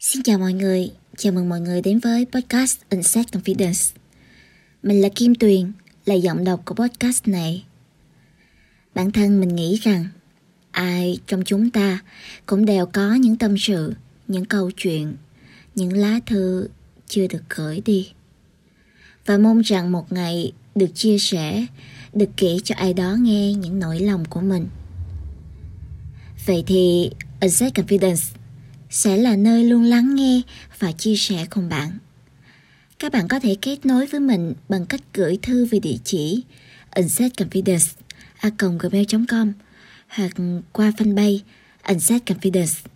xin chào mọi người, chào mừng mọi người đến với podcast Unset Confidence. Mình là Kim Tuyền, là giọng đọc của podcast này. Bản thân mình nghĩ rằng ai trong chúng ta cũng đều có những tâm sự, những câu chuyện, những lá thư chưa được gửi đi. Và mong rằng một ngày được chia sẻ, được kể cho ai đó nghe những nỗi lòng của mình. Vậy thì Unset Confidence sẽ là nơi luôn lắng nghe và chia sẻ cùng bạn. Các bạn có thể kết nối với mình bằng cách gửi thư về địa chỉ unsetconfidence.gmail.com hoặc qua fanpage Inset Confidence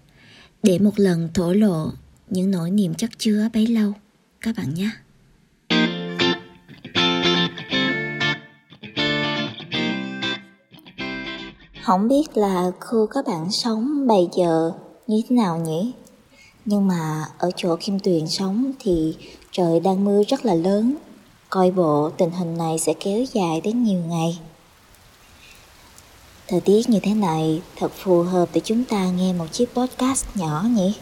để một lần thổ lộ những nỗi niềm chất chứa bấy lâu các bạn nhé. Không biết là khu các bạn sống bây giờ như thế nào nhỉ? Nhưng mà ở chỗ Kim Tuyền sống thì trời đang mưa rất là lớn. Coi bộ tình hình này sẽ kéo dài đến nhiều ngày. Thời tiết như thế này thật phù hợp để chúng ta nghe một chiếc podcast nhỏ nhỉ?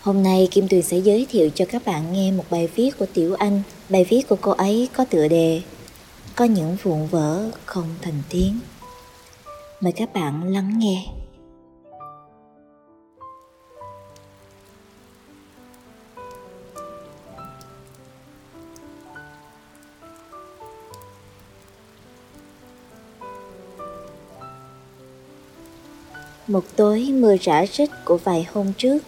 Hôm nay Kim Tuyền sẽ giới thiệu cho các bạn nghe một bài viết của Tiểu Anh. Bài viết của cô ấy có tựa đề Có những vụn vỡ không thành tiếng. Mời các bạn lắng nghe. Một tối mưa rã rích của vài hôm trước.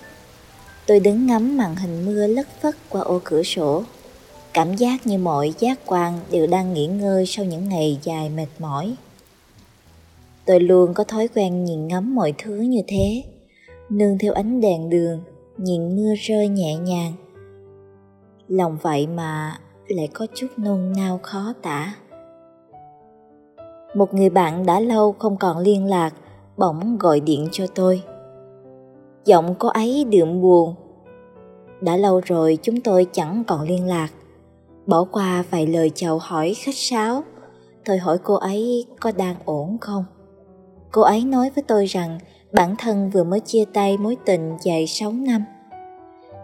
Tôi đứng ngắm màn hình mưa lất phất qua ô cửa sổ. Cảm giác như mọi giác quan đều đang nghỉ ngơi sau những ngày dài mệt mỏi. Tôi luôn có thói quen nhìn ngắm mọi thứ như thế. Nương theo ánh đèn đường, Nhìn mưa rơi nhẹ nhàng. Lòng vậy mà lại có chút nôn nao khó tả. Một người bạn đã lâu không còn liên lạc bỗng gọi điện cho tôi. Giọng cô ấy đượm buồn. Đã lâu rồi chúng tôi chẳng còn liên lạc. Bỏ qua vài lời chào hỏi khách sáo, tôi hỏi cô ấy có đang ổn không. Cô ấy nói với tôi rằng bản thân vừa mới chia tay mối tình dài 6 năm.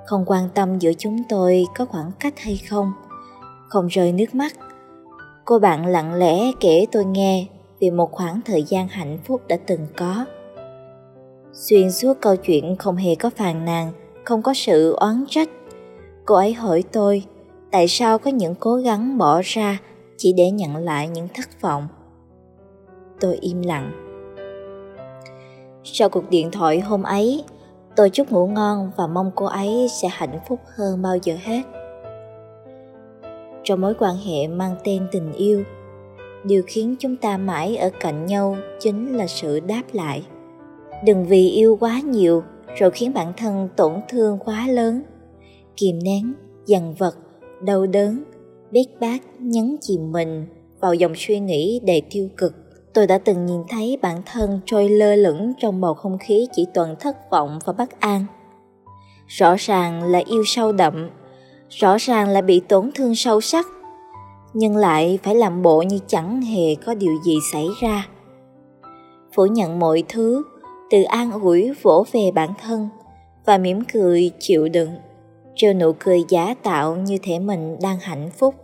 Không quan tâm giữa chúng tôi có khoảng cách hay không, không rơi nước mắt. Cô bạn lặng lẽ kể tôi nghe vì một khoảng thời gian hạnh phúc đã từng có. Xuyên suốt câu chuyện không hề có phàn nàn, không có sự oán trách. Cô ấy hỏi tôi tại sao có những cố gắng bỏ ra chỉ để nhận lại những thất vọng. Tôi im lặng. Sau cuộc điện thoại hôm ấy, tôi chúc ngủ ngon và mong cô ấy sẽ hạnh phúc hơn bao giờ hết. Trong mối quan hệ mang tên tình yêu, điều khiến chúng ta mãi ở cạnh nhau chính là sự đáp lại. Đừng vì yêu quá nhiều rồi khiến bản thân tổn thương quá lớn. Kìm nén, dằn vật, đau đớn, bết bát, nhấn chìm mình vào dòng suy nghĩ đầy tiêu cực. Tôi đã từng nhìn thấy bản thân trôi lơ lửng trong bầu không khí chỉ toàn thất vọng và bất an. Rõ ràng là yêu sâu đậm, rõ ràng là bị tổn thương sâu sắc nhưng lại phải làm bộ như chẳng hề có điều gì xảy ra. Phủ nhận mọi thứ tự an ủi vỗ về bản thân và mỉm cười chịu đựng trêu nụ cười giả tạo như thể mình đang hạnh phúc.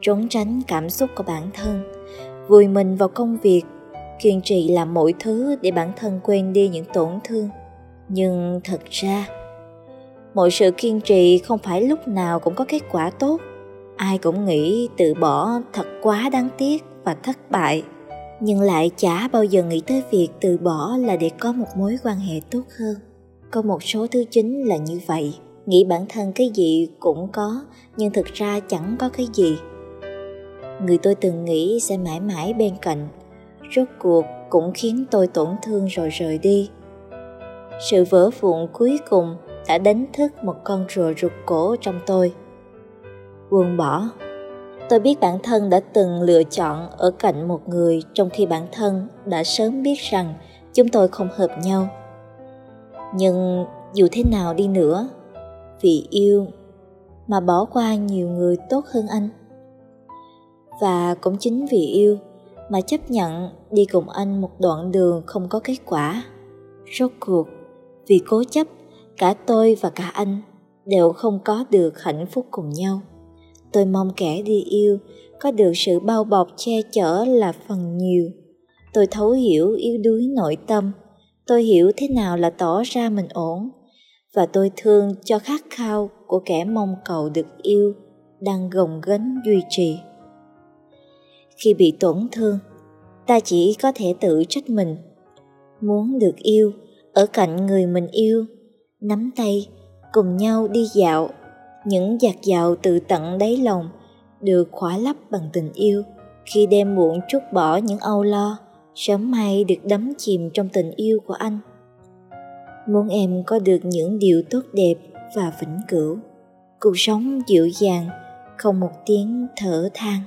Trốn tránh cảm xúc của bản thân, vùi mình vào công việc, kiên trì làm mọi thứ để bản thân quên đi những tổn thương. Nhưng thật ra, mọi sự kiên trì không phải lúc nào cũng có kết quả tốt ai cũng nghĩ từ bỏ thật quá đáng tiếc và thất bại, nhưng lại chả bao giờ nghĩ tới việc từ bỏ là để có một mối quan hệ tốt hơn. Có một số thứ chính là như vậy. Nghĩ bản thân cái gì cũng có, nhưng thực ra chẳng có cái gì. Người tôi từng nghĩ sẽ mãi mãi bên cạnh. Rốt cuộc cũng khiến tôi tổn thương rồi rời đi. Sự vỡ vụn cuối cùng đã đánh thức một con rùa rụt cổ trong tôi buông bỏ. Tôi biết bản thân đã từng lựa chọn ở cạnh một người trong khi bản thân đã sớm biết rằng chúng tôi không hợp nhau. Nhưng dù thế nào đi nữa, vì yêu mà bỏ qua nhiều người tốt hơn anh. Và cũng chính vì yêu mà chấp nhận đi cùng anh một đoạn đường không có kết quả. Rốt cuộc, vì cố chấp, cả tôi và cả anh đều không có được hạnh phúc cùng nhau tôi mong kẻ đi yêu có được sự bao bọc che chở là phần nhiều. Tôi thấu hiểu yếu đuối nội tâm. Tôi hiểu thế nào là tỏ ra mình ổn. Và tôi thương cho khát khao của kẻ mong cầu được yêu đang gồng gánh duy trì. Khi bị tổn thương, ta chỉ có thể tự trách mình. Muốn được yêu, ở cạnh người mình yêu, nắm tay, cùng nhau đi dạo những giặc dạo từ tận đáy lòng được khỏa lấp bằng tình yêu. Khi đêm muộn trút bỏ những âu lo, sớm mai được đắm chìm trong tình yêu của anh. Muốn em có được những điều tốt đẹp và vĩnh cửu. Cuộc sống dịu dàng, không một tiếng thở than.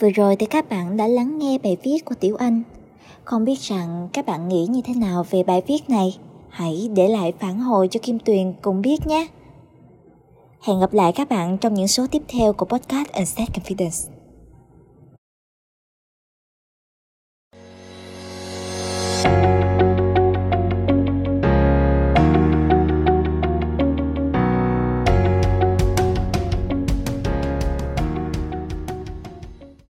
Vừa rồi thì các bạn đã lắng nghe bài viết của Tiểu Anh. Không biết rằng các bạn nghĩ như thế nào về bài viết này? Hãy để lại phản hồi cho Kim Tuyền cùng biết nhé. Hẹn gặp lại các bạn trong những số tiếp theo của podcast Instead Confidence.